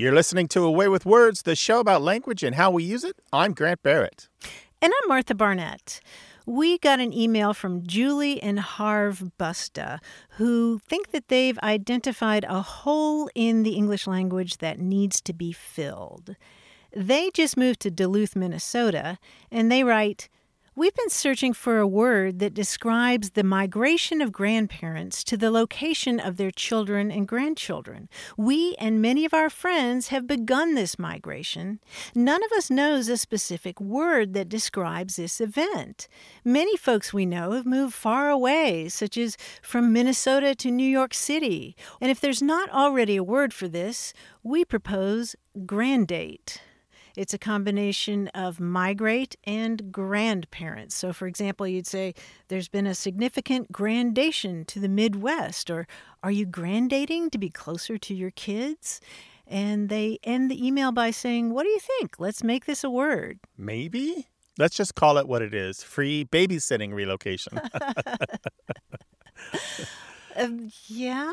You're listening to A Way with Words, the show about language and how we use it. I'm Grant Barrett. And I'm Martha Barnette. We got an email from Julie and Harv Busta, who think that they've identified a hole in the English language that needs to be filled. They just moved to Duluth, Minnesota, and they write, We've been searching for a word that describes the migration of grandparents to the location of their children and grandchildren. We and many of our friends have begun this migration. None of us knows a specific word that describes this event. Many folks we know have moved far away, such as from Minnesota to New York City. And if there's not already a word for this, we propose grandate. It's a combination of migrate and grandparents. So, for example, you'd say, There's been a significant grandation to the Midwest, or Are you grandating to be closer to your kids? And they end the email by saying, What do you think? Let's make this a word. Maybe? Let's just call it what it is free babysitting relocation. um, yeah?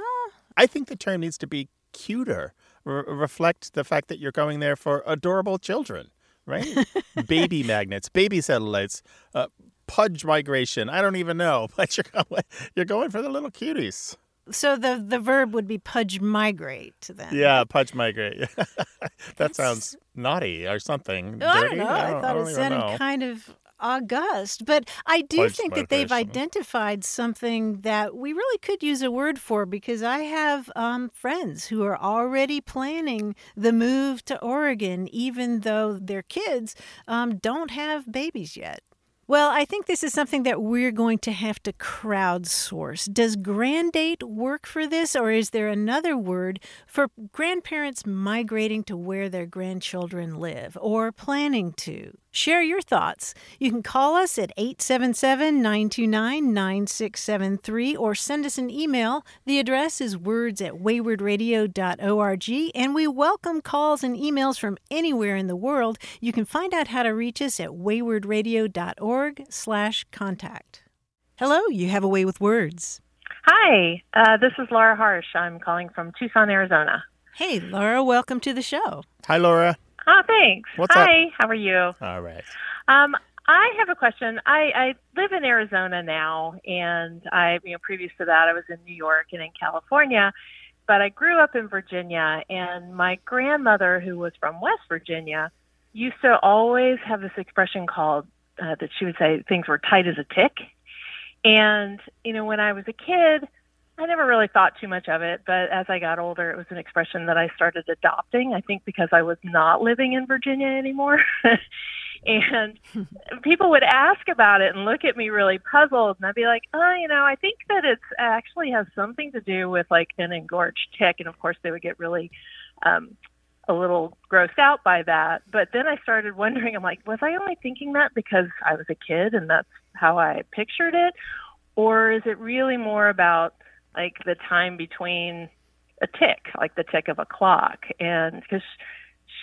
I think the term needs to be cuter re- reflect the fact that you're going there for adorable children, right? baby magnets, baby satellites, uh, pudge migration. I don't even know, but you're going, you're going for the little cuties. So the the verb would be pudge migrate then. Yeah, pudge migrate. that sounds naughty or something. I don't know. I, I thought I it sounded know. kind of august. But I do think that they've identified something that we really could use a word for because I have um, friends who are already planning the move to Oregon, even though their kids um, don't have babies yet. Well, I think this is something that we're going to have to crowdsource. Does grandate work for this, or is there another word for grandparents migrating to where their grandchildren live or planning to? Share your thoughts. You can call us at 877 929 9673 or send us an email. The address is words at waywordradio.org, and we welcome calls and emails from anywhere in the world. You can find out how to reach us at waywordradio.org slash contact. Hello, you have a way with words. Hi, uh, this is Laura Harsh. I'm calling from Tucson, Arizona. Hey, Laura, welcome to the show. Hi, Laura. Oh, thanks. What's Hi, up? how are you? All right. Um, I have a question. I, I live in Arizona now, and I, you know, previous to that, I was in New York and in California, but I grew up in Virginia, and my grandmother, who was from West Virginia, used to always have this expression called uh, that she would say things were tight as a tick. And you know, when I was a kid, I never really thought too much of it, but as I got older, it was an expression that I started adopting. I think because I was not living in Virginia anymore. and people would ask about it and look at me really puzzled, and I'd be like, "Oh, you know, I think that it actually has something to do with like an engorged tick." And of course, they would get really um, a little grossed out by that. But then I started wondering, I'm like, was I only thinking that because I was a kid and that's how I pictured it? Or is it really more about like the time between a tick, like the tick of a clock. And because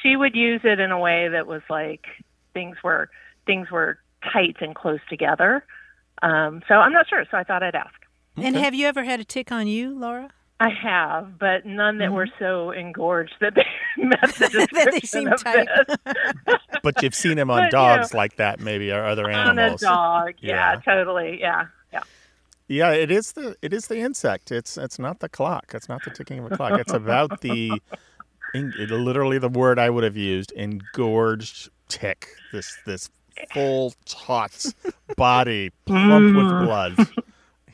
she would use it in a way that was like things were things were tight and close together. Um, so I'm not sure. So I thought I'd ask. Okay. And have you ever had a tick on you, Laura? I have, but none that mm-hmm. were so engorged that they met the description that they seem of tight. but you've seen them on but, dogs you know, like that, maybe, or other animals. On a dog, yeah, yeah, totally, yeah. Yeah, it is the it is the insect. It's it's not the clock. It's not the ticking of a clock. It's about the literally the word I would have used engorged tick. This this full taut body pumped with mm. blood.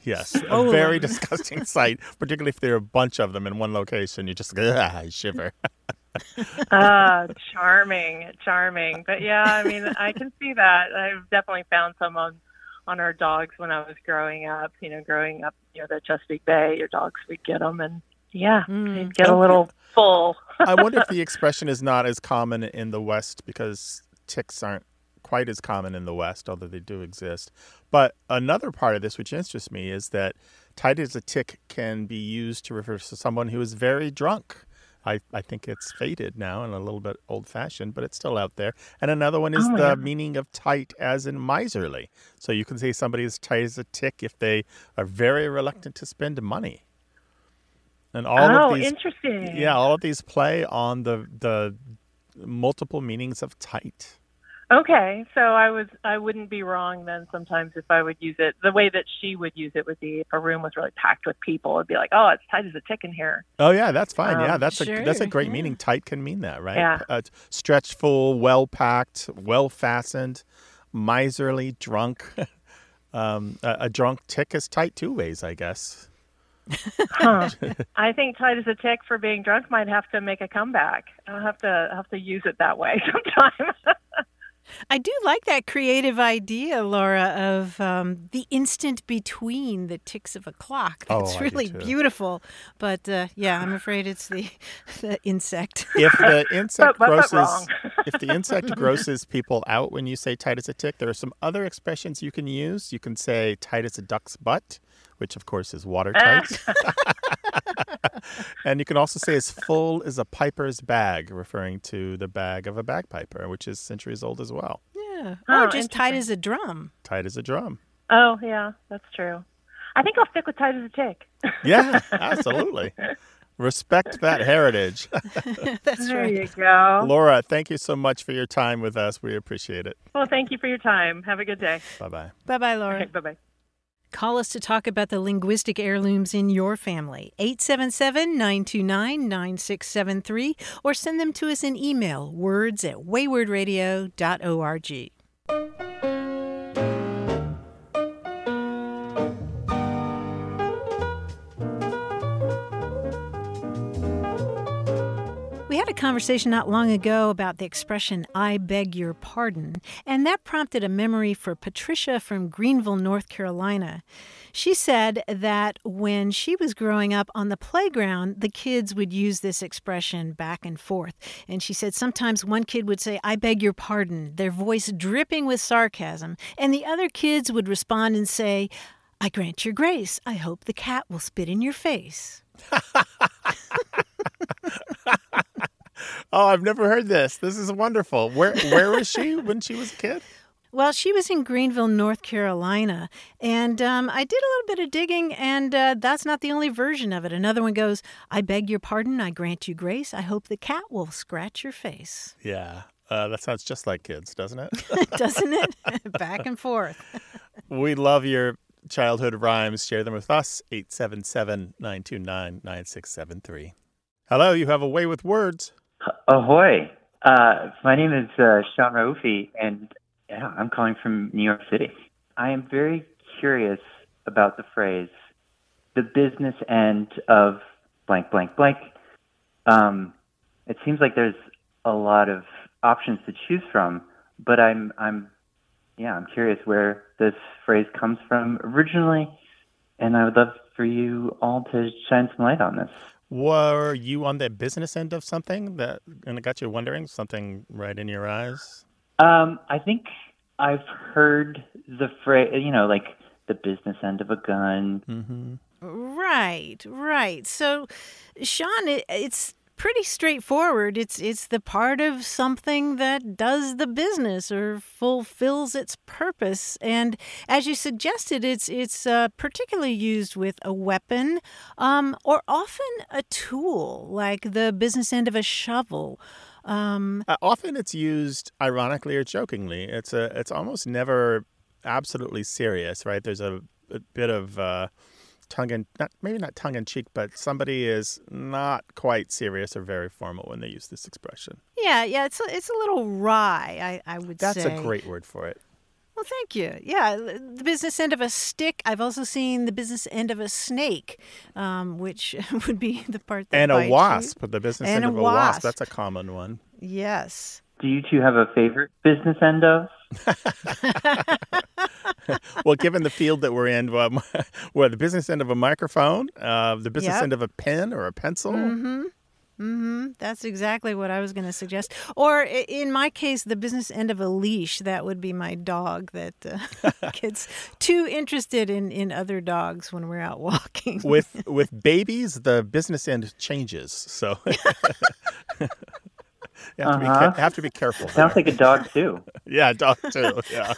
Yes, a oh. very disgusting sight, particularly if there are a bunch of them in one location. You just ah, shiver. Ah, uh, charming, charming. But yeah, I mean, I can see that. I've definitely found some on on our dogs when I was growing up. You know, growing up near the Chesapeake Bay, your dogs would get them, and yeah, mm. they'd get a little full. I wonder if the expression is not as common in the West because ticks aren't quite as common in the West, although they do exist. But another part of this, which interests me, is that tight as a tick can be used to refer to someone who is very drunk. I, I think it's faded now and a little bit old fashioned, but it's still out there. And another one is oh, the yeah. meaning of tight as in miserly. So you can say somebody is tight as a tick if they are very reluctant to spend money. and all oh, of these interesting. yeah, all of these play on the the multiple meanings of tight. Okay, so I was I wouldn't be wrong then. Sometimes if I would use it, the way that she would use it would be if a room was really packed with people, it'd be like, oh, it's tight as a tick in here. Oh yeah, that's fine. yeah, Um, that's a that's a great yeah. meaning. Tight can mean that, right? Yeah. Uh, stretched full, well packed, well fastened, miserly, drunk. um, a, a drunk tick is tight two ways, I guess. Huh. I think tight as a tick for being drunk might have to make a comeback. I'll have to I'll have to use it that way sometime. I do like that creative idea, Laura, of um, the instant between the ticks of a clock. Oh, That's I do really beautiful. But uh, yeah, I'm afraid it's the, the insect. If the insect but that's grosses, if the insect grosses people out when you say tight as a tick, there are some other expressions you can use. You can say tight as a duck's butt, which of course is watertight. And you can also say as full as a piper's bag, referring to the bag of a bagpiper, which is centuries old as well. Yeah. Oh, or just tight as a drum. Tight as a drum. oh yeah, that's true. I think I'll stick with tight as a tick. Yeah, absolutely. Respect that heritage. That's there right. you go. Laura, thank you so much for your time with us. We appreciate it. Well, thank you for your time. Have a good day. Bye bye. Bye bye, Laura. bye bye. Call us to talk about the linguistic heirlooms in your family. 877 929 9673 or send them to us in email words at waywordradio.org. had a conversation not long ago about the expression, I beg your pardon, and that prompted a memory for Patricia from Greenville, North Carolina. She said that when she was growing up on the playground, the kids would use this expression back and forth. And she said sometimes one kid would say, I beg your pardon, their voice dripping with sarcasm, and the other kids would respond and say, I grant your grace. I hope the cat will spit in your face. Oh, I've never heard this. This is wonderful. Where where was she when she was a kid? Well, she was in Greenville, North Carolina, and um, I did a little bit of digging, and uh, that's not the only version of it. Another one goes, "I beg your pardon, I grant you grace. I hope the cat will scratch your face." Yeah. Uh, that sounds just like kids, doesn't it? Doesn't it? Back and forth. we love your childhood rhymes. Share them with us. 877 929 9673. Hello, you have a way with words. Ahoy! Uh, my name is uh, Sean Raufi, and yeah, I'm calling from New York City. I am very curious about the phrase "the business end of blank blank blank." Um, it seems like there's a lot of options to choose from, but I'm I'm yeah I'm curious where this phrase comes from originally, and I would love for you all to shine some light on this. Were you on the business end of something that and it got you wondering? Something right in your eyes? Um, I think I've heard the phrase, you know, like the business end of a gun. Mm-hmm. Right, right. So, Sean, it, it's pretty straightforward. It's it's the part of something that does the business or fulfills its purpose. And as you suggested, it's it's uh, particularly used with a weapon, um, or often a tool, like the business end of a shovel. Um, Uh, often it's used ironically or jokingly. It's a it's almost never absolutely serious, right? There's a, a bit of uh, tongue in not maybe not tongue in cheek, but somebody is not quite serious or very formal when they use this expression. yeah, yeah. It's a, it's a little wry. I I would That's say. a great word for it. Well, thank you. Yeah, the business end of a stick. I've also seen the business end of a snake, um, which would be the part that And a bites you. wasp, the business And end a of a wasp. wasp. That's a common one. Yes. Do you two have a favorite business end of? well, given the field that we're in, where the business end of a microphone, uh, the business Yep. end of a pen or a pencil. Mm-hmm. Mm-hmm. That's exactly what I was going to suggest. Or in my case, the business end of a leash. That would be my dog that uh, gets too interested in, in other dogs when we're out walking. With with babies, the business end changes. So you have, to be, Uh-huh. have to be careful. Sounds there. like a dog too. yeah, dog too. Yeah.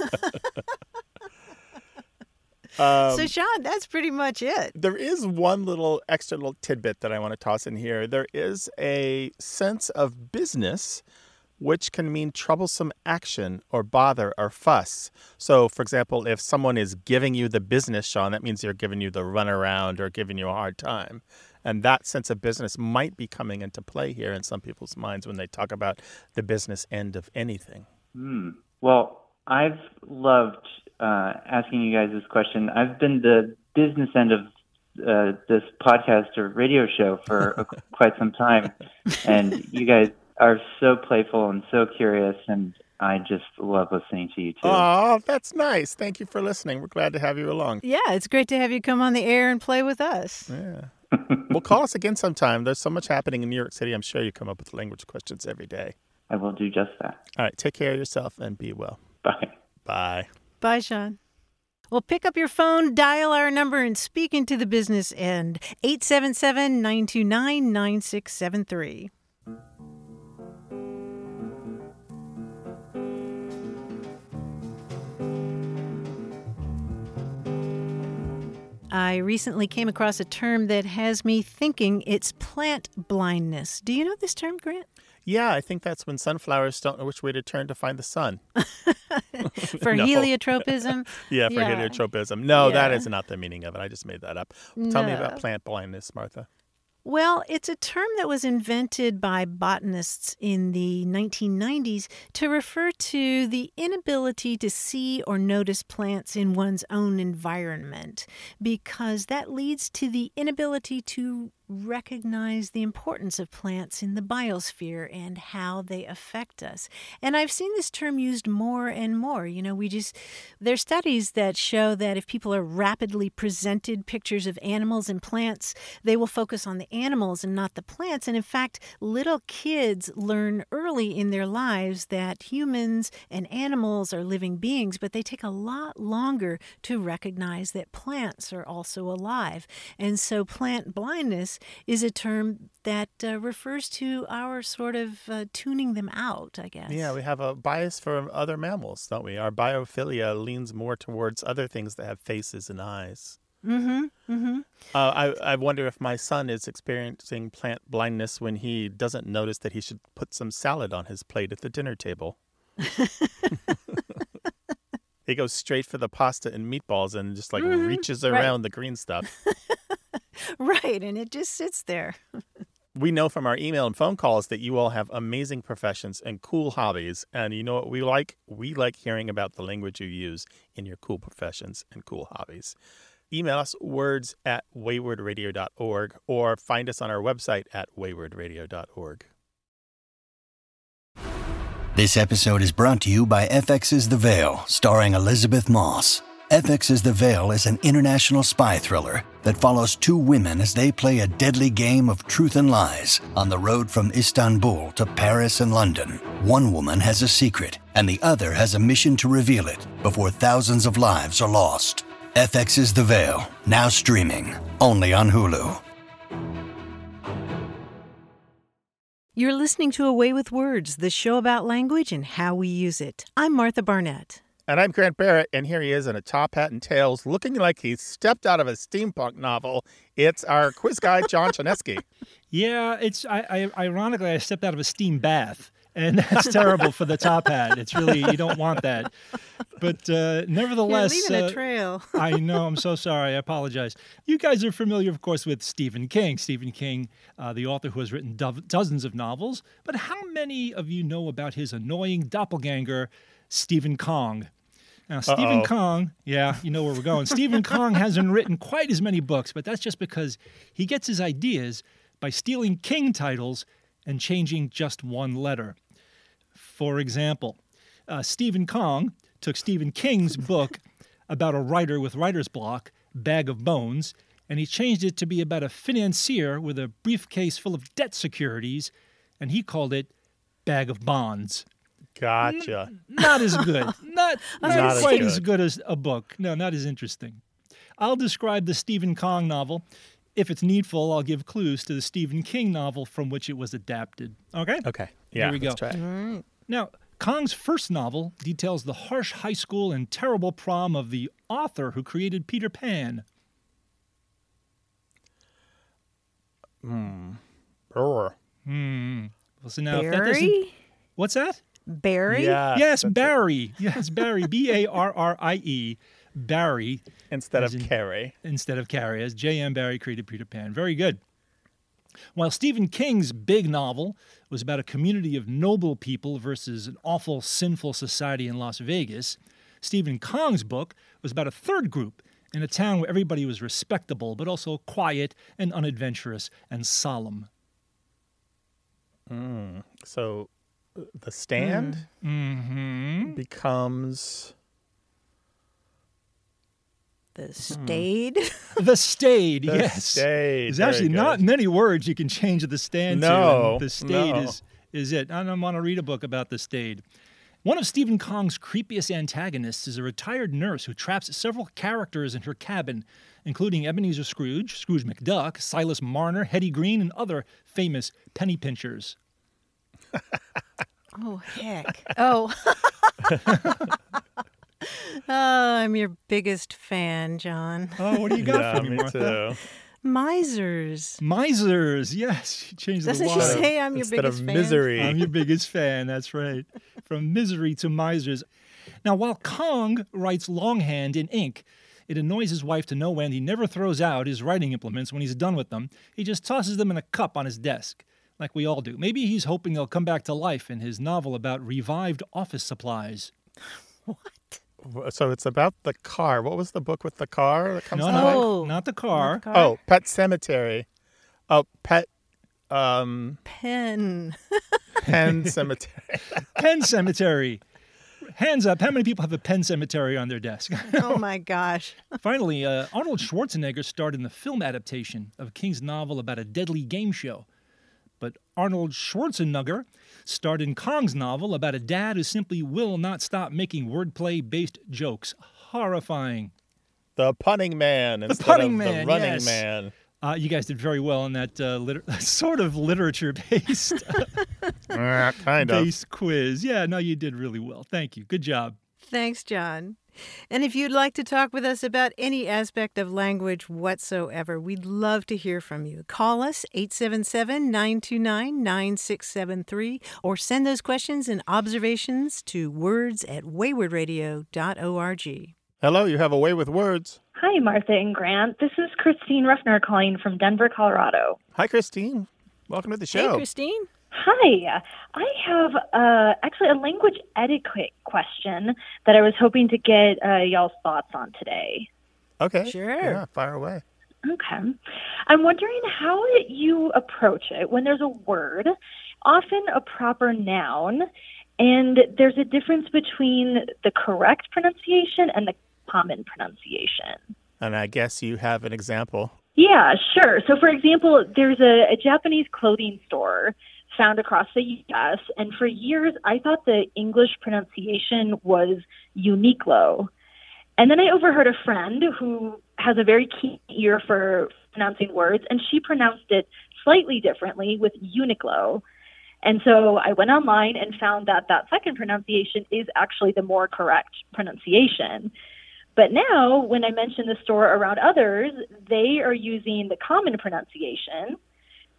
Um, so, Sean, that's pretty much it. There is one little extra little tidbit that I want to toss in here. There is a sense of business which can mean troublesome action or bother or fuss. So, for example, if someone is giving you the business, Sean, that means they're giving you the runaround or giving you a hard time. And that sense of business might be coming into play here in some people's minds when they talk about the business end of anything. Hmm. Well, I've loved uh, asking you guys this question. I've been the business end of uh, this podcast or radio show for quite some time, and you guys are so playful and so curious, and I just love listening to you too. Oh, that's nice. Thank you for listening. We're glad to have you along. Yeah, it's great to have you come on the air and play with us. Yeah. well, call us again sometime. There's so much happening in New York City. I'm sure you come up with language questions every day. I will do just that. All right. Take care of yourself and be well. Bye. Bye. Bye, Sean. Well, pick up your phone, dial our number, and speak into the business end 877 929 9673. I recently came across a term that has me thinking it's plant blindness. Do you know this term, Grant? Yeah, I think that's when sunflowers don't know which way to turn to find the sun. for No. heliotropism? Yeah, for Yeah. heliotropism. No, that Yeah. is not the meaning of it. I just made that up. Tell me about plant blindness, Martha. Well, it's a term that was invented by botanists in the 1990s to refer to the inability to see or notice plants in one's own environment, because that leads to the inability to recognize the importance of plants in the biosphere and how they affect us. And I've seen this term used more and more. You know, we just, there's studies that show that if people are rapidly presented pictures of animals and plants, they will focus on the animals and not the plants. And in fact, little kids learn early in their lives that humans and animals are living beings, but they take a lot longer to recognize that plants are also alive. And so, plant blindness is a term that uh, refers to our sort of uh, tuning them out, I guess. Yeah, we have a bias for other mammals, don't we? Our biophilia leans more towards other things that have faces and eyes. Mm-hmm. Mm-hmm. Uh, I, I wonder if my son is experiencing plant blindness when he doesn't notice that he should put some salad on his plate at the dinner table. he goes straight for the pasta and meatballs and just like Mhm, reaches right. around the green stuff. Right, and it just sits there. we know from our email and phone calls that you all have amazing professions and cool hobbies. And you know what we like? We like hearing about the language you use in your cool professions and cool hobbies. Email us words at waywordradio.org or find us on our website at waywordradio.org. This episode is brought to you by FX's The Veil, starring Elisabeth Moss. FX's The Veil is an international spy thriller that follows two women as they play a deadly game of truth and lies on the road from Istanbul to Paris and London. One woman has a secret, and the other has a mission to reveal it before thousands of lives are lost. FX's The Veil, now streaming, only on Hulu. You're listening to A Way with Words, the show about language and how we use it. I'm Martha Barnette. And I'm Grant Barrett, and here he is in a top hat and tails, looking like he stepped out of a steampunk novel. It's our quiz guy, John Chaneski. Yeah, it's I, I ironically I stepped out of a steam bath, and that's terrible for the top hat. It's really you don't want that. But uh, nevertheless, You're leaving uh, a trail. I know. I'm so sorry. I apologize. You guys are familiar, of course, with Stephen King. Stephen King, uh, the author who has written do- dozens of novels. But how many of you know about his annoying doppelganger, Stephen Kong? Now, Stephen Uh-oh. Kong, yeah, you know where we're going. Stephen Kong hasn't written quite as many books, but that's just because he gets his ideas by stealing King titles and changing just one letter. For example, uh, Stephen Kong took Stephen King's book about a writer with writer's block, Bag of Bones, and he changed it to be about a financier with a briefcase full of debt securities, and he called it Bag of Bonds. Gotcha. Not as good. Not, not, Not as quite good. as good as a book. No, not as interesting. I'll describe the Stephen Kong novel. If it's needful, I'll give clues to the Stephen King novel from which it was adapted. Okay? Okay. Yeah, we let's go. try it. Now, Kong's first novel details the harsh high school and terrible prom of the author who created Peter Pan. Brr. Hmm. Well, so now if that doesn't- Barrie? what's that? Barrie? Yeah. yes, that's it. Barrie. Yes, Barrie. B A R R I E. Barrie Instead of in- Carrie. instead of Carrie, as J.M. Barrie created Peter Pan. Very good. While Stephen King's big novel was about a community of noble people versus an awful, sinful society in Las Vegas, Stephen Kong's book was about a third group in a town where everybody was respectable, but also quiet and unadventurous and solemn. So uh, the stand Mm-hmm. becomes The Staid? The Staid, the yes. stage. There's Very actually not many words you can change the stand to. No, and the Staid no. is, is it. I don't want to read a book about the Staid. One of Stephen Kong's creepiest antagonists is a retired nurse who traps several characters in her cabin, including Ebenezer Scrooge, Scrooge McDuck, Silas Marner, Hetty Green, and other famous penny pinchers. Oh, heck. Oh. oh, I'm your biggest fan, John. Oh, what do you got yeah, for me, me Martha? too. Misers. Misers, yes. You changed Doesn't the she say I'm your Instead biggest of fan? misery. I'm your biggest fan. That's right. From misery to misers. Now, while Kong writes longhand in ink, it annoys his wife to no end. He never throws out his writing implements when he's done with them. He just tosses them in a cup on his desk, like we all do. Maybe he's hoping they'll come back to life in his novel about revived office supplies. What? So it's about the car. What was the book with the car that comes No, to no, life? Oh. not the car. Car? Oh, Pet Sematary. Oh, Pet um Pen. Pen Cemetery. Pen Cemetery. Hands up. How many people have a pen cemetery on their desk? Oh, my gosh. Finally, uh, Arnold Schwarzenegger starred in the film adaptation of King's novel about a deadly game show. But Arnold Schwarzenegger starred in Kong's novel about a dad who simply will not stop making wordplay based jokes. Horrifying. The punning man instead punning of man, the running yes. man. Uh, you guys did very well in that uh, liter- sort of literature based Ah, kind of. based quiz. Yeah, no, you did really well. Thank you. Good job. Thanks, John. And if you'd like to talk with us about any aspect of language whatsoever, we'd love to hear from you. Call us 877 929 9673 or send those questions and observations to words at waywordradio.org. Hello, you have a way with words. Hi, Martha and Grant. This is Christine Ruffner calling from Denver, Colorado. Hi, Christine. Welcome to the show. Hey, Christine. Hi, I have uh, actually a language etiquette question that I was hoping to get uh, y'all's thoughts on today. okay. Sure. Yeah, fire away. Okay. I'm wondering how you approach it when there's a word, often a proper noun, and there's a difference between the correct pronunciation and the common pronunciation. And I guess you have an example. Yeah, sure. So, for example, there's a, a Japanese clothing store found across the U.S., and for years I thought the English pronunciation was Uniqlo. And then I overheard a friend who has a very keen ear for pronouncing words, and she pronounced it slightly differently with Uniqlo. And so I went online and found that that second pronunciation is actually the more correct pronunciation. But now, when I mention the store around others, they are using the common pronunciation.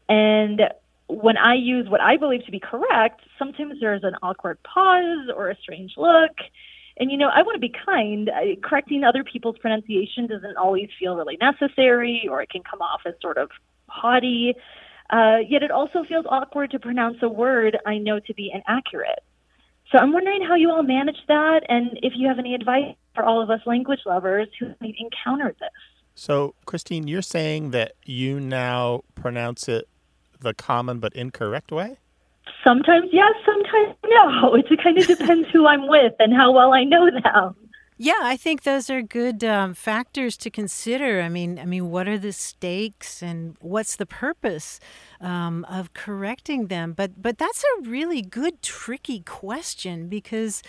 And when I use what I believe to be correct, sometimes there's an awkward pause or a strange look. And, you know, I want to be kind. I, correcting other people's pronunciation doesn't always feel really necessary, or it can come off as sort of haughty. Uh, yet it also feels awkward to pronounce a word I know to be inaccurate. So I'm wondering how you all manage that and if you have any advice for all of us language lovers who might encounter this. So, Christine, you're saying that you now pronounce it the common but incorrect way? Sometimes yes, sometimes no. It kind of depends who I'm with and how well I know them. Yeah, I think those are good um, factors to consider. I mean, I mean, what are the stakes and what's the purpose um, of correcting them? But but that's a really good, tricky question because,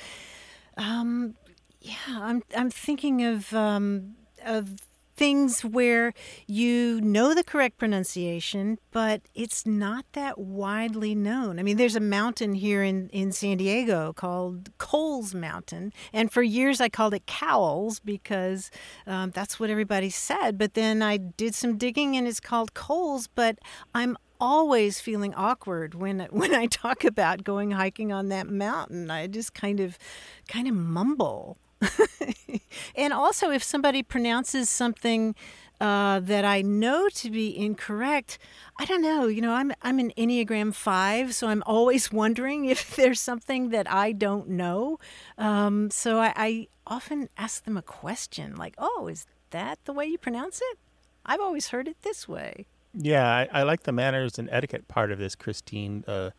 um, yeah, I'm I'm thinking of um, of things where you know the correct pronunciation, but it's not that widely known. I mean, there's a mountain here in, in San Diego called Coles Mountain. And for years I called it Cowles because um, that's what everybody said. But then I did some digging and it's called Coles. But I'm always feeling awkward when when I talk about going hiking on that mountain. I just kind of kind of mumble. and also, if somebody pronounces something uh, that I know to be incorrect, I don't know. You know, I'm I'm an Enneagram Five, so I'm always wondering if there's something that I don't know. Um, so I, I often ask them a question like, "Oh, is that the way you pronounce it? I've always heard it this way." Yeah, I, I like the manners and etiquette part of this, Christine. Uh,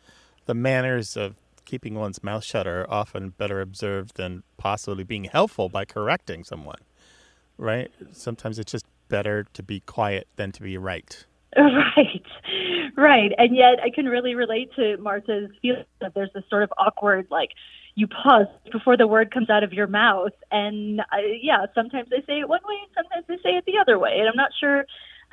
the manners of keeping one's mouth shut are often better observed than possibly being helpful by correcting someone, right? Sometimes it's just better to be quiet than to be right. Right, right. And yet I can really relate to Martha's feeling that there's this sort of awkward, like, you pause before the word comes out of your mouth. And I, yeah, sometimes they say it one way sometimes they say it the other way. And I'm not sure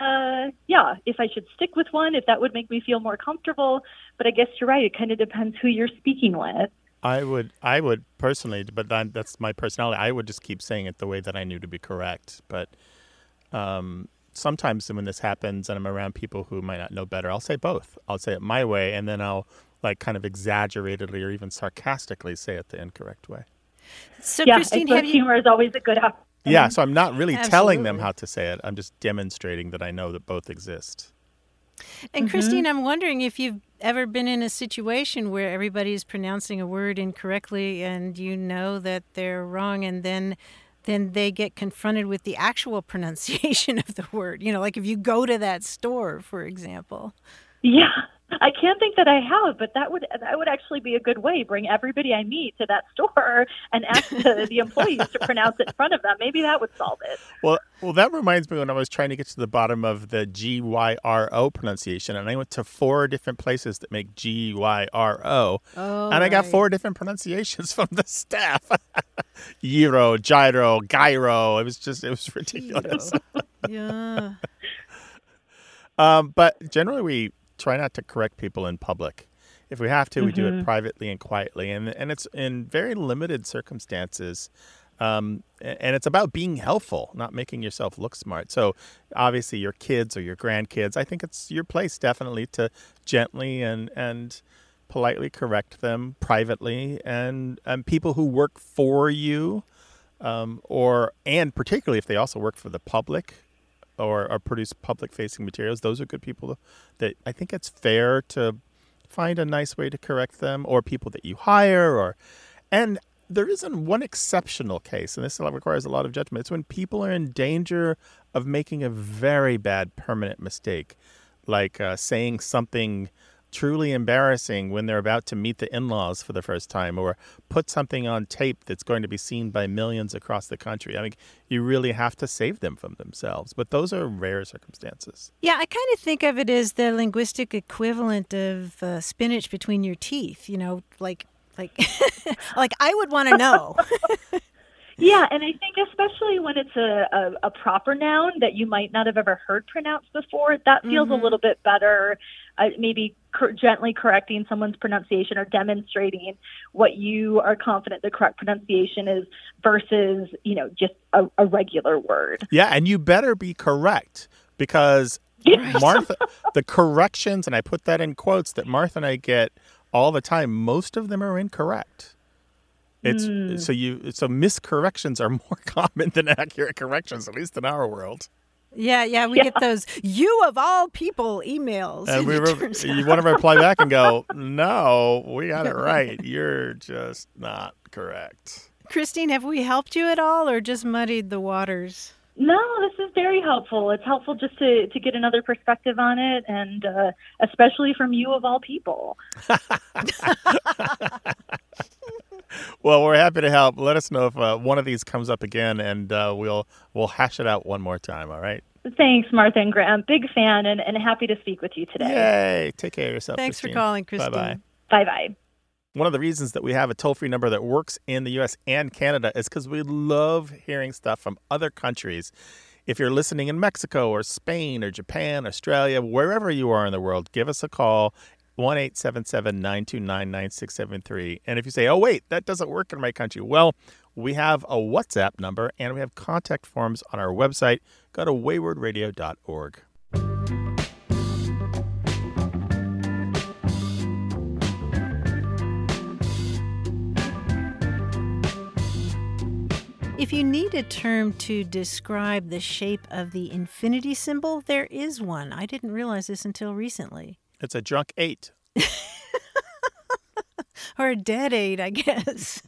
uh, yeah, if I should stick with one, if that would make me feel more comfortable. But I guess you're right. It kind of depends who you're speaking with. I would, I would personally, but that, that's my personality. I would just keep saying it the way that I knew to be correct. But um, sometimes when this happens and I'm around people who might not know better, I'll say both. I'll say it my way, and then I'll like kind of exaggeratedly or even sarcastically say it the incorrect way. So, yeah, Christine, have have you? humor is always a good option. Yeah, so I'm not really telling them how to say it. I'm just demonstrating that I know that both exist. And Christine, I'm wondering if you've ever been in a situation where everybody is pronouncing a word incorrectly and you know that they're wrong and then then they get confronted with the actual pronunciation of the word. You know, like if you go to that store, for example. Yeah, I can't think that I have, but that would that would actually be a good way. Bring everybody I meet to that store and ask the, the employees to pronounce it in front of them. Maybe that would solve it. Well, well, that reminds me when I was trying to get to the bottom of the G Y R O pronunciation, and I went to four different places that make G Y R O, Oh, and I got right. four different pronunciations from the staff: gyro, gyro, gyro. It was just, it was ridiculous. yeah. Um, but generally, we try not to correct people in public. If we have to, we do it privately and quietly, and and it's in very limited circumstances. Um, and it's about being helpful, not making yourself look smart. So, obviously, your kids or your grandkids, I think it's your place definitely to gently and and politely correct them privately, and and people who work for you, um, or and particularly if they also work for the public, or, or produce public facing materials, those are good people that I think it's fair to find a nice way to correct them or people that you hire or and there isn't one exceptional case and this requires a lot of judgment. It's when people are in danger of making a very bad permanent mistake like uh, saying something truly embarrassing when they're about to meet the in-laws for the first time or put something on tape that's going to be seen by millions across the country i mean you really have to save them from themselves but those are rare circumstances Yeah, I kind of think of it as the linguistic equivalent of uh, spinach between your teeth. You know, like like like I would want to know. Yeah, and I think especially when it's a, a, a proper noun that you might not have ever heard pronounced before, that feels a little bit better. Uh, maybe cor- gently correcting someone's pronunciation or demonstrating what you are confident the correct pronunciation is versus, you know, just a, a regular word. Yeah, and you better be correct because Martha, the corrections, and I put that in quotes that Martha and I get all the time. Most of them are incorrect. It's so you so miscorrections are more common than accurate corrections, at least in our world. Yeah, yeah, we get those you of all people emails. And we it were, turns you want to reply back and go, "No, we got it right. You're just not correct." Christine, have we helped you at all or just muddied the waters? No, this is very helpful. It's helpful just to, to get another perspective on it, and uh, especially from you of all people. Well, we're happy to help. Let us know if uh, one of these comes up again, and uh, we'll we'll hash it out one more time. All right. Thanks, Martha and Graham. Big fan and, and happy to speak with you today. Yay! Take care of yourself. Thanks for calling, Christine. Bye bye. Bye bye. One of the reasons that we have a toll free number that works in the US and Canada is because we love hearing stuff from other countries. if you're listening in Mexico or Spain or Japan, Australia, wherever you are in the world, give us a call. 1 877 929 9673. And if you say, oh, wait, that doesn't work in my country, well, we have a WhatsApp number and we have contact forms on our website. Go to waywordradio.org. If you need a term to describe the shape of the infinity symbol, there is one. I didn't realize this until recently. It's a drunk eight. or a dead eight, I guess.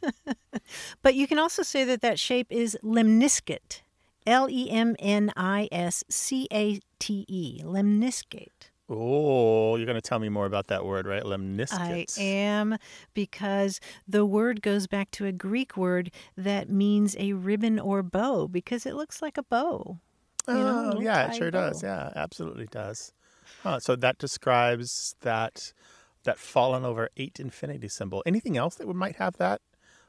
but you can also say that that shape is lemniscate. L E M N I S C A T E. Lemniscate. Oh, you're going to tell me more about that word, right? Lemniscate. I am because the word goes back to a Greek word that means a ribbon or bow because it looks like a bow. You oh, know, oh, yeah, it sure bow. does. Yeah, absolutely does. So that describes that that fallen over eight infinity symbol. Anything else that would might have that?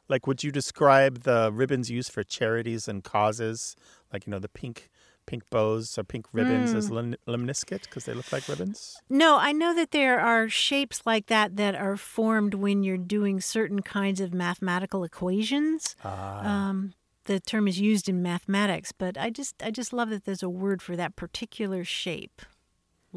Like, would you describe the ribbons used for charities and causes, like you know the pink pink bows or pink ribbons mm. as lim- lemniscate because they look like ribbons? No, I know that there are shapes like that that are formed when you're doing certain kinds of mathematical equations. Ah. Um, the term is used in mathematics, but I just I just love that there's a word for that particular shape,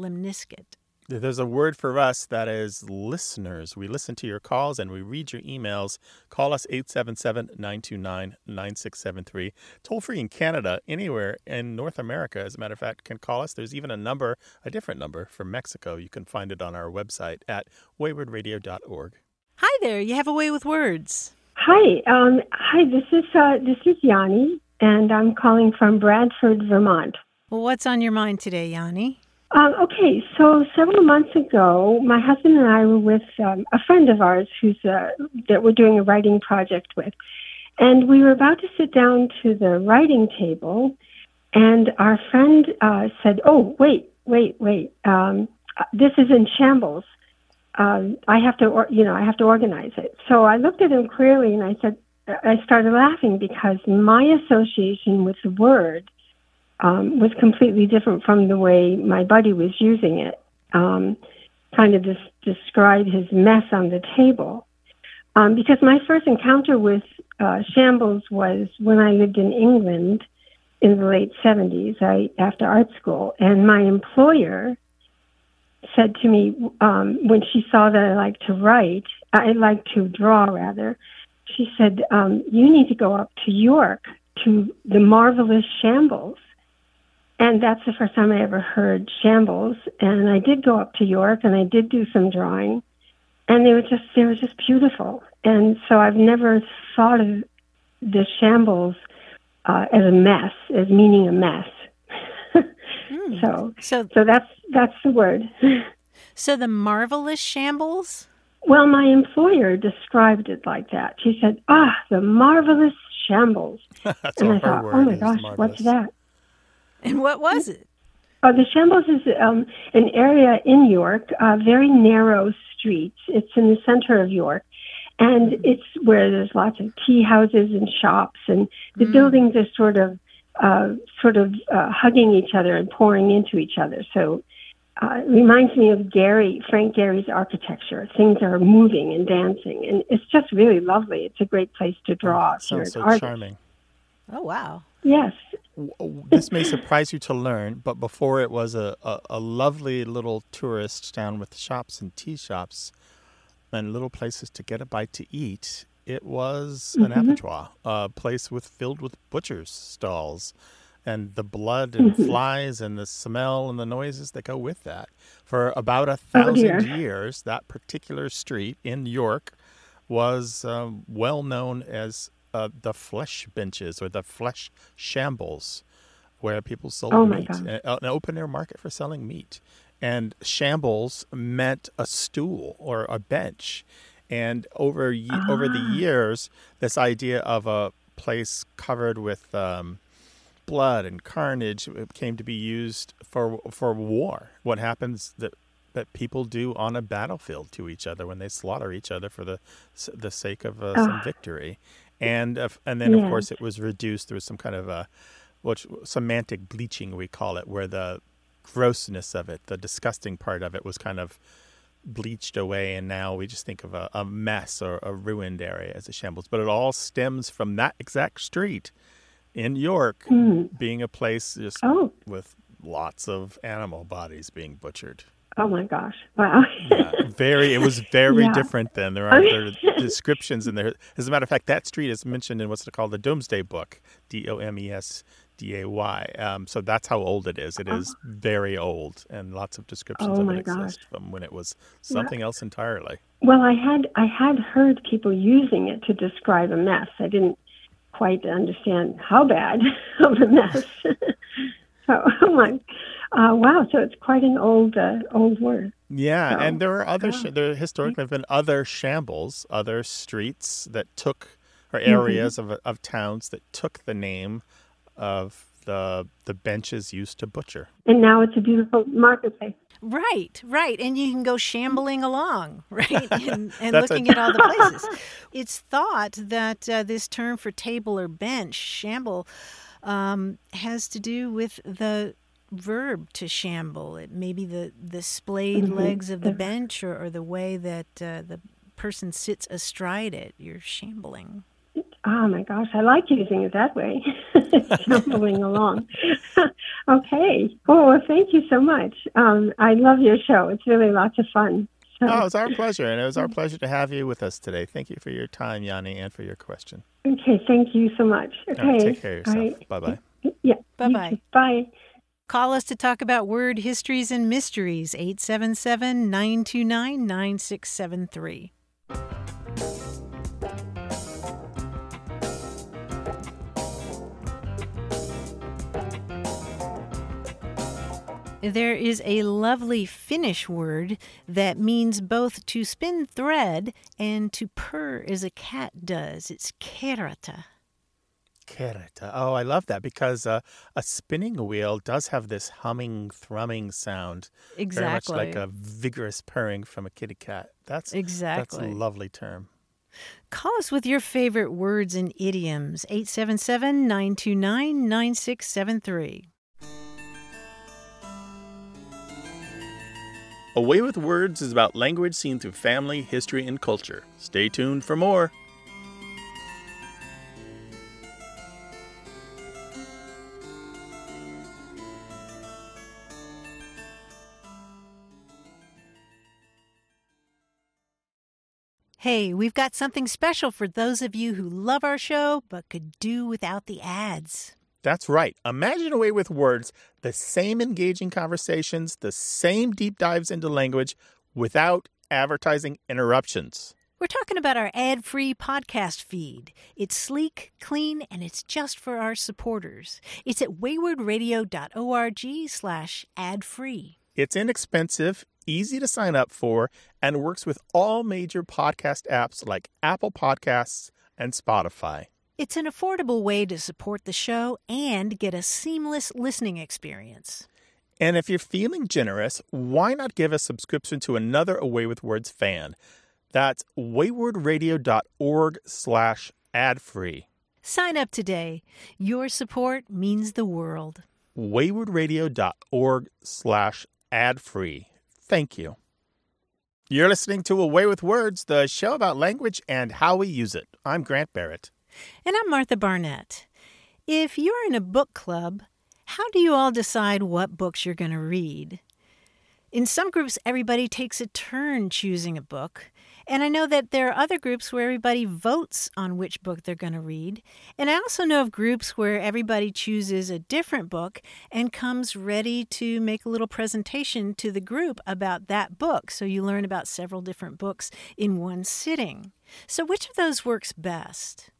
lemniscate. There's a word for us that is listeners. We listen to your calls and we read your emails. Call us 877 929 9673. Toll free in Canada, anywhere in North America, as a matter of fact, can call us. There's even a number, a different number for Mexico. You can find it on our website at waywordradio.org. Hi there. You have a way with words. Hi. Um, hi, this is, uh, this is Yanni, and I'm calling from Bradford, Vermont. Well, what's on your mind today, Yanni? Um, okay, so several months ago, my husband and I were with um, a friend of ours who's uh, that we're doing a writing project with, and we were about to sit down to the writing table, and our friend uh, said, "Oh, wait, wait, wait! Um, this is in shambles. Um, I have to, or, you know, I have to organize it." So I looked at him clearly, and I said, I started laughing because my association with the word um, was completely different from the way my buddy was using it. Um, kind of just describe his mess on the table. Um, because my first encounter with uh, shambles was when I lived in England in the late 70s I, after art school. And my employer said to me um, when she saw that I liked to write, I like to draw rather, she said, um, You need to go up to York to the marvelous shambles and that's the first time I ever heard shambles. And I did go up to York and I did do some drawing. And they were just they were just beautiful. And so I've never thought of the shambles uh, as a mess, as meaning a mess. mm. So so so that's that's the word. so the marvelous shambles? Well, my employer described it like that. She said, "Ah, the marvelous shambles." and I thought, "Oh my gosh, marvelous. what's that?" And what was it? Uh, the Shambles is um, an area in York, uh, very narrow streets. It's in the center of York, and it's where there's lots of tea houses and shops, and the mm. buildings are sort of uh, sort of uh, hugging each other and pouring into each other. So uh, it reminds me of Gehry, Frank Gehry's architecture. Things are moving and dancing, and it's just really lovely. It's a great place to draw. Oh, sounds so charming. Oh wow! Yes. This may surprise you to learn, but before it was a, a, a, lovely little tourist town with shops and tea shops and little places to get a bite to eat, it was mm-hmm. an abattoir, a place with filled with butchers' stalls and the blood and mm-hmm. flies and the smell and the noises that go with that. For about a oh, thousand oh, years, that particular street in York was um, well known as uh, the flesh benches or the flesh shambles where people sold oh meat, an open air market for selling meat. And shambles meant a stool or a bench. And over ah. over the ah. years, this idea of a place covered with um, blood and carnage came to be used for for war. What happens that that people do on a battlefield to each other when they slaughter each other for the the sake of uh, some victory and uh, and then yeah. of course it was reduced. There was some kind of a which semantic bleaching we call it, where the grossness of it, the disgusting part of it, was kind of bleached away, and now we just think of a, a mess or a ruined area as a shambles. But it all stems from that exact street in York Mm. being a place just Oh. with lots of animal bodies being butchered. Oh my gosh! Wow. Yeah, very. It was very Yeah. different then. There are there are descriptions in there. As a matter of fact, that street is mentioned in what's called the Domesday Book, D O M E S D A Y. Um, so that's how old it is. It is very old, and lots of descriptions Oh of it exist from when it was something else entirely. Well, I had I had heard people using it to describe a mess. I didn't quite understand how bad of a mess. So, oh my, uh, wow! So it's quite an old uh, old word. Yeah, So, and there are other. yeah. There historically have been other shambles, other streets that took, or Mm-hmm. areas of of towns that took the name of the the benches used to butcher. And now it's a beautiful marketplace. Right, right. And you can go shambling along, right? And, and That's a- looking at all the places. It's thought that uh, this term for table or bench, shamble, um, has to do with the verb to shamble. It may be the, the splayed Mhm. legs of the bench or, or the way that uh, the person sits astride it. You're shambling. Oh my gosh, I like using it that way, stumbling along. okay. Oh, well, thank you so much. Um, I love your show. It's really lots of fun. So, Oh, it's our pleasure, and it was our pleasure to have you with us today. Thank you for your time, Yanni, and for your question. okay, thank you so much. Okay. right, take care of yourself. right. Bye bye. Yeah. Bye-bye. Bye. Call us to talk about word histories and mysteries, 877 929 9673. There is a lovely Finnish word that means both to spin thread and to purr as a cat does. It's kehrätä. Kehrätä. Oh, I love that because uh, a spinning wheel does have this humming, thrumming sound. Exactly. Very much like a vigorous purring from a kitty cat. That's Exactly. That's a lovely term. Call us with your favorite words and idioms, 877 929 9673. A Way with Words is about language seen through family, history, and culture. Stay tuned for more. Hey, we've got something special for those of you who love our show but could do without the ads. That's right. Imagine A Way with Words, the same engaging conversations, the same deep dives into language without advertising interruptions. We're talking about our ad free podcast feed. It's sleek, clean, and it's just for our supporters. It's at waywordradio.org slash ad free. It's inexpensive, easy to sign up for, and works with all major podcast apps like Apple Podcasts and Spotify. It's an affordable way to support the show and get a seamless listening experience. And if you're feeling generous, why not give a subscription to another A Way with Words fan? That's waywordradio.org slash ad-free. Sign up today. Your support means the world. waywordradio.org slash ad-free. Thank you. You're listening to A Way with Words, the show about language and how we use it. I'm Grant Barrett. And I'm Martha Barnette. If you're in a book club, how do you all decide what books you're going to read? In some groups, everybody takes a turn choosing a book. And I know that there are other groups where everybody votes on which book they're going to read. And I also know of groups where everybody chooses a different book and comes ready to make a little presentation to the group about that book. So you learn about several different books in one sitting. So, which of those works best?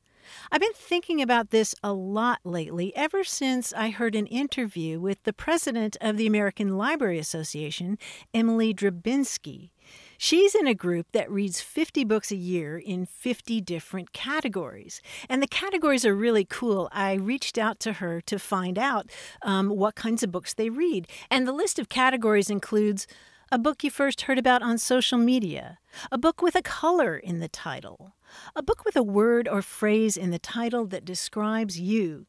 I've been thinking about this a lot lately, ever since I heard an interview with the president of the American Library Association, Emily Drabinski. She's in a group that reads 50 books a year in 50 different categories. And the categories are really cool. I reached out to her to find out um, what kinds of books they read. And the list of categories includes a book you first heard about on social media, a book with a color in the title, a book with a word or phrase in the title that describes you,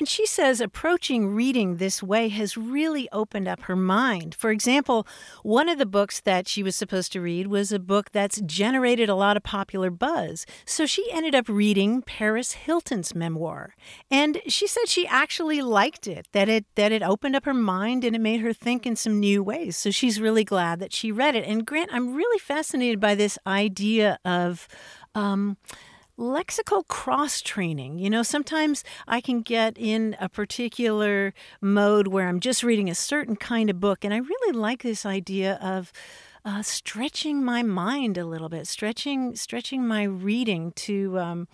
And she says approaching reading this way has really opened up her mind. For example, one of the books that she was supposed to read was a book that's generated a lot of popular buzz. So she ended up reading Paris Hilton's memoir. And she said she actually liked it, that it that it opened up her mind and it made her think in some new ways. So she's really glad that she read it. And Grant, I'm really fascinated by this idea of um, lexical cross training. You know, sometimes I can get in a particular mode where I'm just reading a certain kind of book, and I really like this idea of. Uh, stretching my mind a little bit, stretching stretching my reading to um,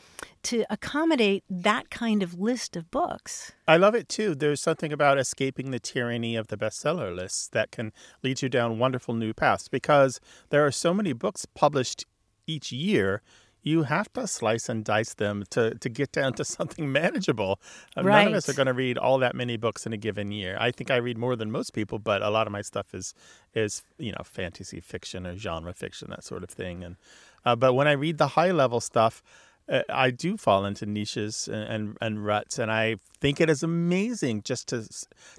to accommodate that kind of list of books. I love it too. There's something about escaping the tyranny of the bestseller lists that can lead you down wonderful new paths because there are so many books published each year you have to slice and dice them to, to get down to something manageable. Uh, right. None of us are going to read all that many books in a given year. I think I read more than most people, but a lot of my stuff is is you know fantasy fiction or genre fiction that sort of thing. And uh, but when I read the high level stuff, uh, I do fall into niches and, and, and ruts, and I think it is amazing just to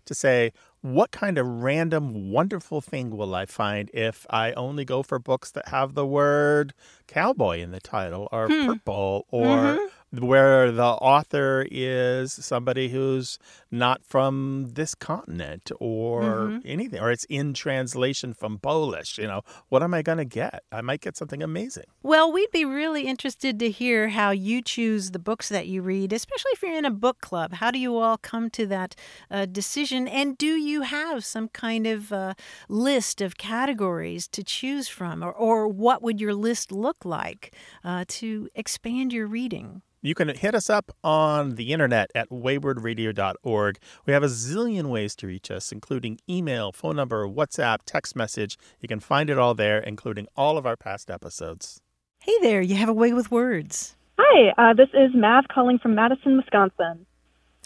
to say what kind of random wonderful thing will I find if I only go for books that have the word cowboy in the title or Hmm. purple or Mhm. Where the author is somebody who's not from this continent or Mhm. anything or it's in translation from Polish, you know, what am I going to get? I might get something amazing. Well, we'd be really interested to hear how you choose the books that you read, especially if you're in a book club. How do you all come to that uh, decision? And do you have some kind of uh, list of categories to choose from? Or, or what would your list look like uh, to expand your reading? You can hit us up on the internet at waywordradio.org. We have a zillion ways to reach us, including email, phone number, WhatsApp, text message. You can find it all there, including all of our past episodes. Hey there, you have a way with words. Hi, uh, this is Mav calling from Madison, Wisconsin.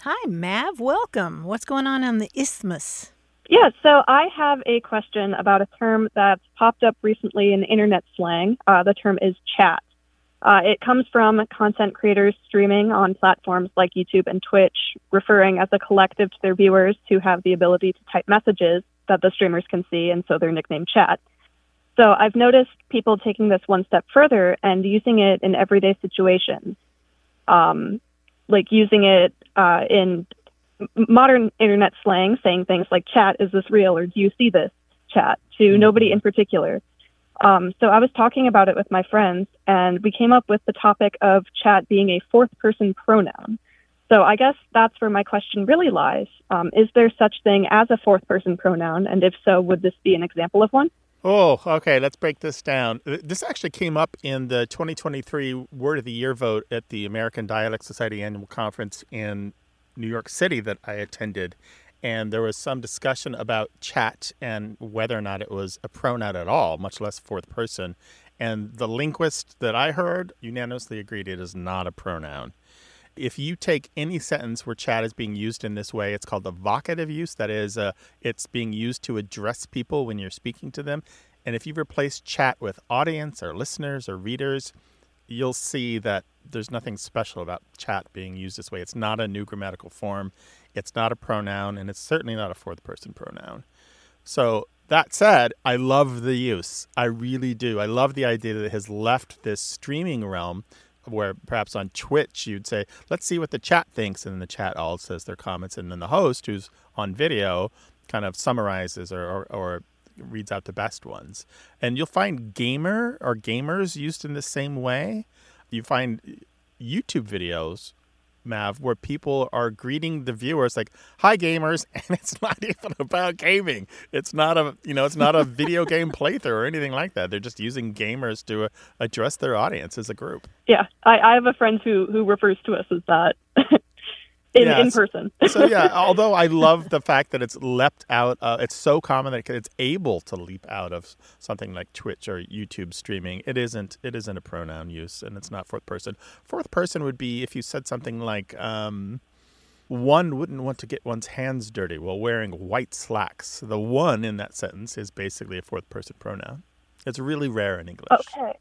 Hi, Mav. Welcome. What's going on on the isthmus? Yeah, so I have a question about a term that's popped up recently in internet slang. Uh, the term is chat. Uh, it comes from content creators streaming on platforms like YouTube and Twitch, referring as a collective to their viewers who have the ability to type messages that the streamers can see, and so they're nicknamed chat. So I've noticed people taking this one step further and using it in everyday situations, um, like using it uh, in modern internet slang, saying things like "chat, is this real?" or "Do you see this?" chat to nobody in particular. Um, so I was talking about it with my friends, and we came up with the topic of chat being a fourth person pronoun. So I guess that's where my question really lies. Um, is there such thing as a fourth person pronoun? And if so, would this be an example of one? Oh, okay. Let's break this down. Uh, This actually came up in the 2023 Word of the Year vote at the American Dialect Society annual conference in New York City that I attended. And there was some discussion about chat and whether or not it was a pronoun at all, much less fourth person. And the linguist that I heard unanimously agreed it is not a pronoun. If you take any sentence where chat is being used in this way, it's called the vocative use. That is, uh, it's being used to address people when you're speaking to them. And if you replace chat with audience or listeners or readers, you'll see that there's nothing special about chat being used this way. It's not a new grammatical form, it's not a pronoun, and it's certainly not a fourth person pronoun. So, that said, I love the use. I really do. I love the idea that it has left this streaming realm where perhaps on Twitch you'd say, let's see what the chat thinks. And then the chat all says their comments. And then the host, who's on video, kind of summarizes or, or, or reads out the best ones. And you'll find gamer or gamers used in the same way. You find YouTube videos, Mav, where people are greeting the viewers like, "Hi, gamers," and it's not even about gaming. It's not a you know, it's not a video game playthrough or anything like that. They're just using gamers to uh, address their audience as a group. Yeah, I, I have a friend who who refers to us as that in Yeah, in person. so yeah, although I love the fact that it's leapt out, uh, it's so common that it's able to leap out of something like Twitch or YouTube streaming. It isn't. It isn't a pronoun use, and it's not fourth person. Fourth person would be if you said something like, um, "One wouldn't want to get one's hands dirty while wearing white slacks." The one in that sentence is basically a fourth person pronoun. It's really rare in English. Okay.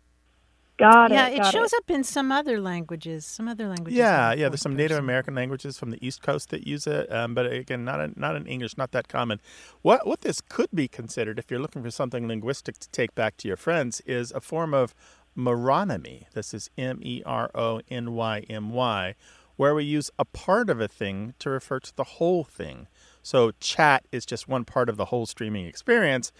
Got yeah, it. it got shows up in some other languages. Some other languages. Yeah, yeah. There's some Native person. American languages from the East Coast that use it, um, but again, not in, not in English, not that common. What what this could be considered, if you're looking for something linguistic to take back to your friends, is a form of meronymy. This is M E R O N Y M Y, where we use a part of a thing to refer to the whole thing. So chat is just one part of the whole streaming experience,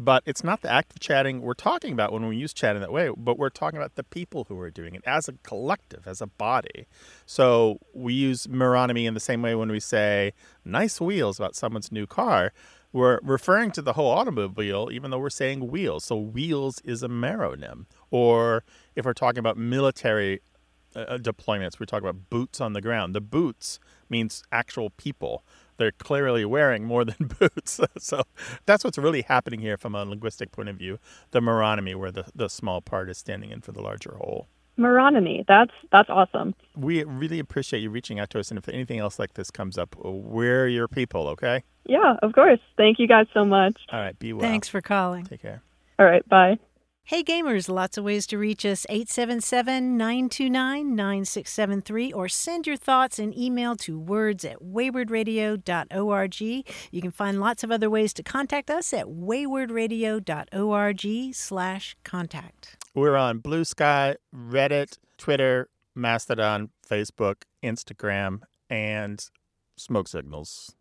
but it's not the act of chatting we're talking about when we use chat in that way, but we're talking about the people who are doing it as a collective, as a body. So we use meronymy in the same way when we say nice wheels about someone's new car. We're referring to the whole automobile, even though we're saying wheels. So wheels is a meronym. Or if we're talking about military uh, deployments, we talk about boots on the ground. The boots means actual people. They're clearly wearing more than boots. so that's what's really happening here from a linguistic point of view. The meronymy, where the, the small part is standing in for the larger whole. Meronymy. That's that's awesome. We really appreciate you reaching out to us. And if anything else like this comes up, we're your people, okay? Yeah, of course. Thank you guys so much. All right, be well. Thanks for calling. Take care. All right, bye. Hey gamers, lots of ways to reach us 877 929 9673 or send your thoughts and email to words at waywordradio.org. You can find lots of other ways to contact us at waywordradio.org slash contact. We're on Blue Sky, Reddit, Twitter, Mastodon, Facebook, Instagram, and Smoke Signals.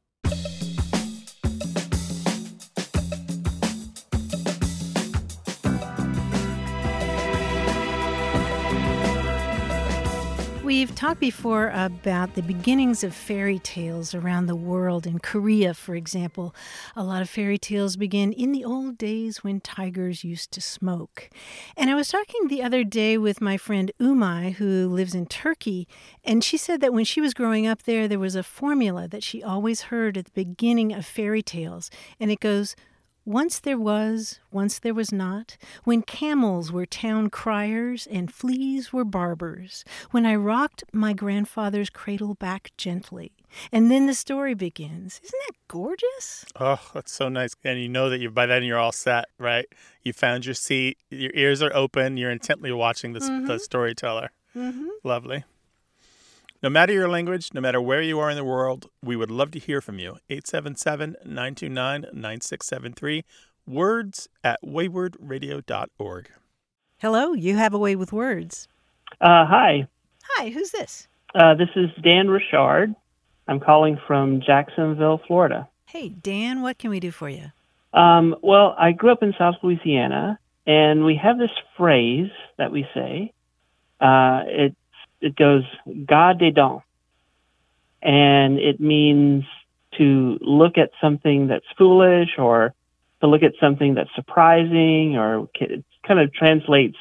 We've talked before about the beginnings of fairy tales around the world. In Korea, for example, a lot of fairy tales begin in the old days when tigers used to smoke. And I was talking the other day with my friend Umay, who lives in Turkey, and she said that when she was growing up there, there was a formula that she always heard at the beginning of fairy tales, and it goes, once there was, once there was not, when camels were town criers and fleas were barbers, when I rocked my grandfather's cradle back gently. And then the story begins. Isn't that gorgeous? Oh, that's so nice. And you know that you by then you're all set, right? You found your seat, your ears are open, you're intently watching this, Mhm. the storyteller. Mm-hmm. Lovely. No matter your language, no matter where you are in the world, we would love to hear from you. 877 929 9673. Words at waywordradio.org. Hello, you have a way with words. Uh, hi, Hi, who's this? uh, this is Dan Richard. I'm calling from Jacksonville, Florida. Hey, Dan, what can we do for you? Um, well, I grew up in South Louisiana, and we have this phrase that we say. Uh, it it goes "God des dents," and it means to look at something that's foolish, or to look at something that's surprising, or it kind of translates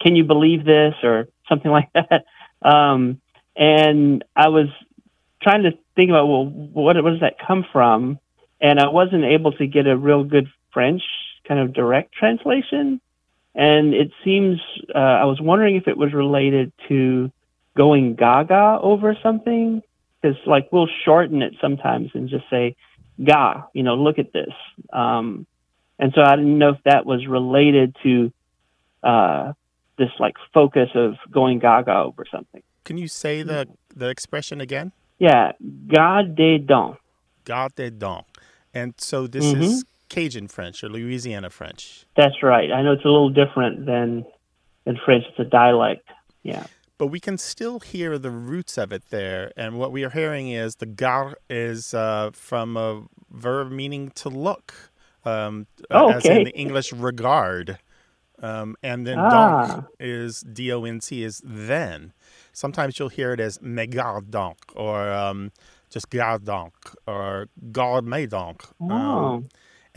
"Can you believe this?" or something like that. Um, and I was trying to think about well, what what does that come from? and I wasn't able to get a real good French kind of direct translation. And it seems uh, I was wondering if it was related to going gaga over something, because like we'll shorten it sometimes and just say "ga," you know, look at this. Um, and so I didn't know if that was related to uh, this like focus of going gaga over something. Can you say the, the expression again? Yeah, "God des dents." God des dents. And so this Mhm. is Cajun French or Louisiana French. That's right. I know it's a little different than than French. It's a dialect. Yeah. But we can still hear the roots of it there. And what we are hearing is the gar is uh, from a verb meaning to look, um, Oh, as in the English regard. Um, and then Ah. donc is D O N C is then. Sometimes you'll hear it as mais garde donc or um, just garde donc or garde me donc. Um, Oh.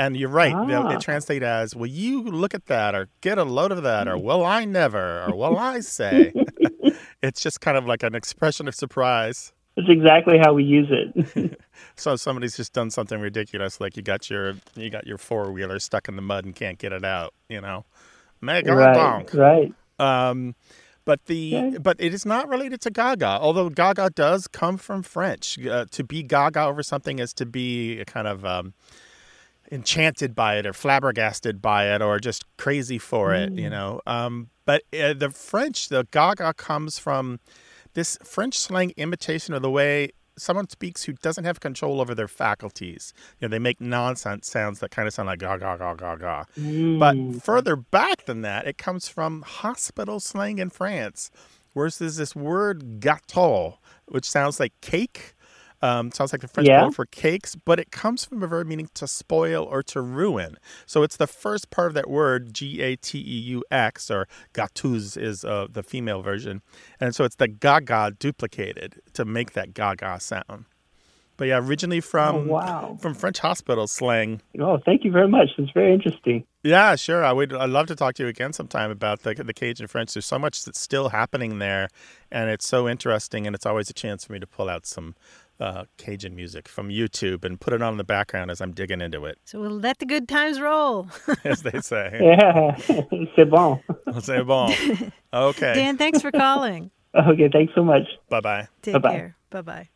And you're right. Ah. It translates as, "Will you look at that?" or "Get a load of that?" or "Will I never?" or "Will I say?" it's just kind of like an expression of surprise. That's exactly how we use it. So somebody's just done something ridiculous, like you got your you got your four wheeler stuck in the mud and can't get it out. You know, mega right. donk. Right. Um, but the Okay. but it is not related to Gaga. Although Gaga does come from French. Uh, to be Gaga over something is to be a kind of um, enchanted by it or flabbergasted by it or just crazy for it, you know. Um, but uh, the French, the gaga comes from this French slang imitation of the way someone speaks who doesn't have control over their faculties. You know, they make nonsense sounds that kind of sound like ga ga ga ga ga. But further back than that, it comes from hospital slang in France, where there's this word gâteau, which sounds like cake. Um, sounds like the French Yeah. word for cakes, but it comes from a verb meaning to spoil or to ruin. So it's the first part of that word, G A T E U X, or gâteuse is uh, the female version. And so it's the gaga duplicated to make that gaga sound. But yeah, originally from Oh, wow. from French hospital slang. Oh, thank you very much. It's very interesting. Yeah, sure. I would. I'd love to talk to you again sometime about the the Cajun French. There's so much that's still happening there, and it's so interesting. And it's always a chance for me to pull out some uh, Cajun music from YouTube and put it on in the background as I'm digging into it, So we'll let the good times roll. as they say. Yeah, c'est bon. C'est bon. Okay. Dan, thanks for calling. Okay, thanks so much. Bye bye. Take Bye-bye. care. Bye bye.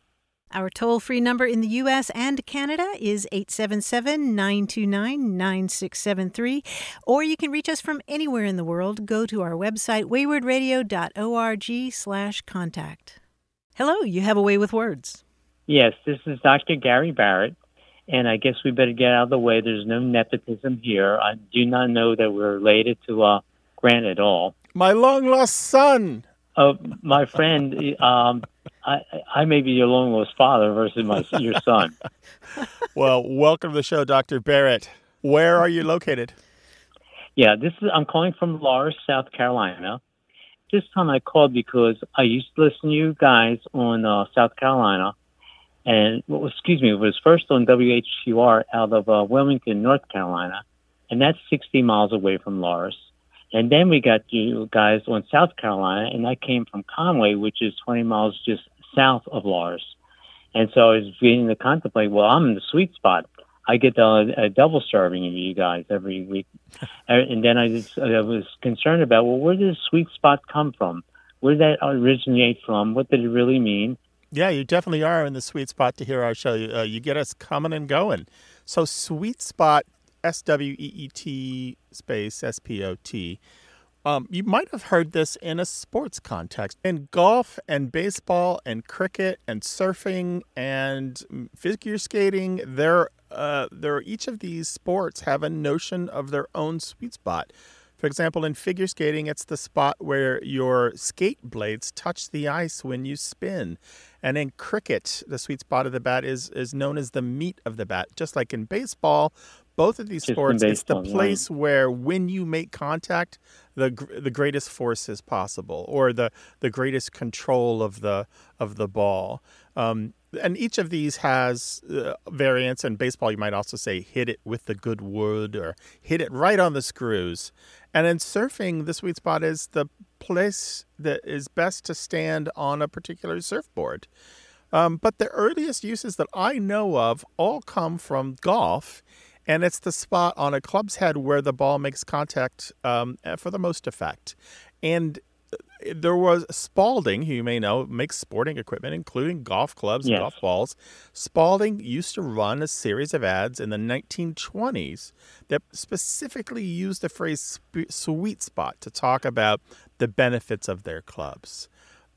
Our toll free number in the U.S. and Canada is 877 929 9673. Or you can reach us from anywhere in the world. Go to our website, waywordradio.org slash contact. Hello, you have a way with words. Yes, this is Dr. Gary Barrett, and I guess we better get out of the way. There's no nepotism here. I do not know that we're related to uh, Grant at all. My long lost son. Oh, my friend, um, I, I may be your long lost father versus my your son. Well, welcome to the show, Dr. Barrett. Where are you located? Yeah, this is. I'm calling from Loris, South Carolina. This time I called because I used to listen to you guys on uh, South Carolina, and well, excuse me, it was first on WHQR out of uh, Wilmington, North Carolina, and that's 60 miles away from Loris. And then we got you guys on South Carolina, and that came from Conway, which is 20 miles just south of Loris. And so I was beginning to contemplate, well, I'm in the sweet spot. I get a, a double serving of you guys every week. And and then I, just, I was concerned about, well, where did the sweet spot come from? Where did that originate from? What did it really mean? Yeah, you definitely are in the sweet spot to hear our show. You, uh, you get us coming and going. So, sweet spot, S W E E T space S P O T. Um, you might have heard this in a sports context. In golf and baseball and cricket and surfing and figure skating, there, uh, there each of these sports have a notion of their own sweet spot. For example, in figure skating, it's the spot where your skate blades touch the ice when you spin. And in cricket, the sweet spot of the bat is, is known as the meat of the bat. Just like in baseball, both of these Just sports, it's the baseball, place where when you make contact, the the greatest force is possible, or the the greatest control of the of the ball. Um, and each of these has uh, variants. In baseball, you might also say hit it with the good wood, or hit it right on the screws. And in surfing, the sweet spot is the place that is best to stand on a particular surfboard. Um, but the earliest uses that I know of all come from golf, and it's the spot on a club's head where the ball makes contact um, for the most effect. And there was Spalding, who you may know makes sporting equipment, including golf clubs and Yes. golf balls. Spalding used to run a series of ads in the 1920s that specifically used the phrase sp- sweet spot to talk about the benefits of their clubs.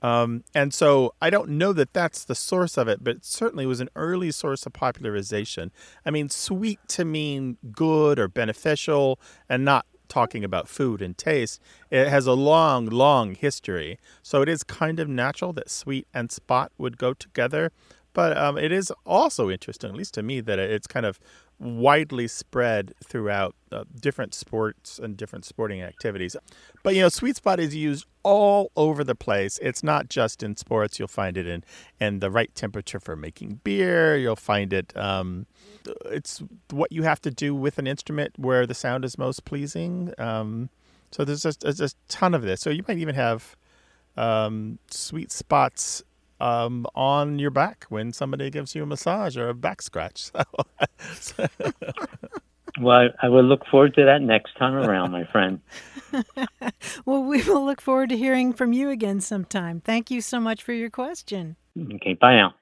Um, and so I don't know that that's the source of it, but it certainly was an early source of popularization. I mean, sweet to mean good or beneficial and not talking about food and taste. It has a long, long history. So it is kind of natural that sweet and spot would go together. But um, it is also interesting, at least to me, that it's kind of widely spread throughout uh, different sports and different sporting activities. But you know, sweet spot is used all over the place. It's not just in sports. You'll find it in in the right temperature for making beer. You'll find it. Um, it's what you have to do with an instrument where the sound is most pleasing. Um, so there's just there's a ton of this. So you might even have um, sweet spots um, on your back when somebody gives you a massage or a back scratch. So, Well, I, I will look forward to that next time around, my friend. Well, we will look forward to hearing from you again sometime. Thank you so much for your question. Okay, bye now.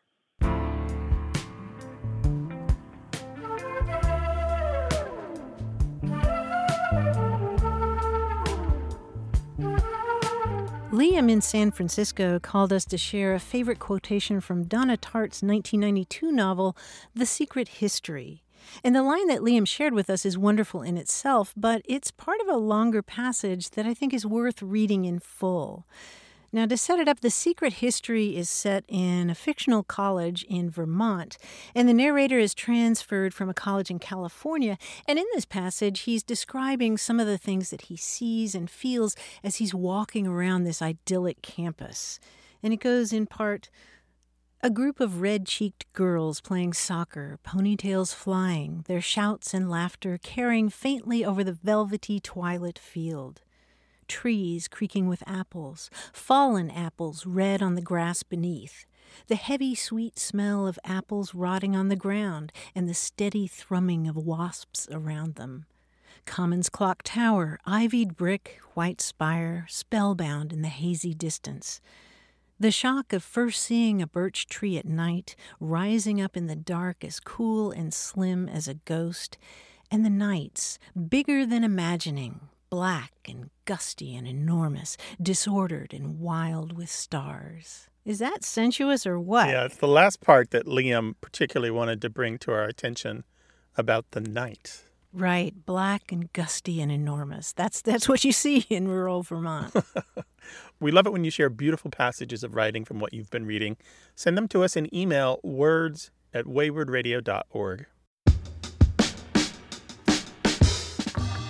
Liam in San Francisco called us to share a favorite quotation from Donna Tartt's 1992 novel, The Secret History. And the line that Liam shared with us is wonderful in itself, but it's part of a longer passage that I think is worth reading in full. Now, to set it up, the secret history is set in a fictional college in Vermont, and the narrator is transferred from a college in California. And in this passage, he's describing some of the things that he sees and feels as he's walking around this idyllic campus. And it goes in part a group of red cheeked girls playing soccer, ponytails flying, their shouts and laughter carrying faintly over the velvety twilit field trees creaking with apples, fallen apples red on the grass beneath, the heavy sweet smell of apples rotting on the ground, and the steady thrumming of wasps around them. Commons Clock Tower, ivied brick, white spire, spellbound in the hazy distance. The shock of first seeing a birch tree at night, rising up in the dark as cool and slim as a ghost, and the nights, bigger than imagining, black and gusty and enormous, disordered and wild with stars. Is that sensuous or what? Yeah, it's the last part that Liam particularly wanted to bring to our attention about the night. Right, black and gusty and enormous. That's that's what you see in rural Vermont. we love it when you share beautiful passages of writing from what you've been reading. Send them to us in email words at waywordradio.org.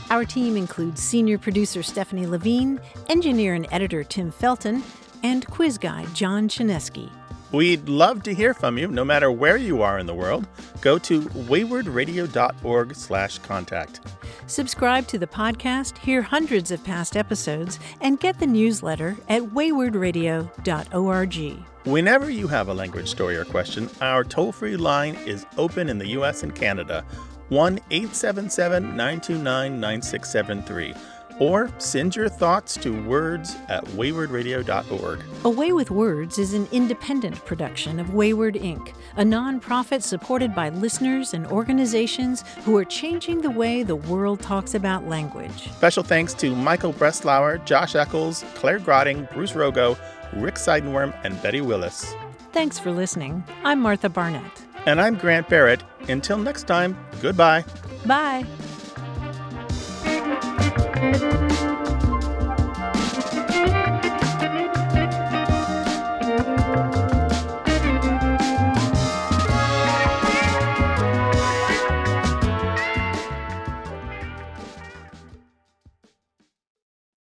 Our team includes senior producer Stephanie Levine, engineer and editor Tim Felton, and quiz guy John Chaneski. We'd love to hear from you, no matter where you are in the world. Go to waywordradio.org slash contact. Subscribe to the podcast, hear hundreds of past episodes, and get the newsletter at waywordradio.org. Whenever you have a language story or question, our toll-free line is open in the US and Canada. 1 877 929 9673 or send your thoughts to words at waywordradio.org. Away with Words is an independent production of Wayword Inc., a nonprofit supported by listeners and organizations who are changing the way the world talks about language. Special thanks to Michael Breslauer, Josh Eccles, Claire Grotting, Bruce Rogo, Rick Seidenworm, and Betty Willis. Thanks for listening. I'm Martha Barnette. And I'm Grant Barrett. Until next time, goodbye. Bye.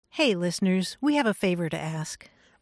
Hey, listeners, we have a favor to ask.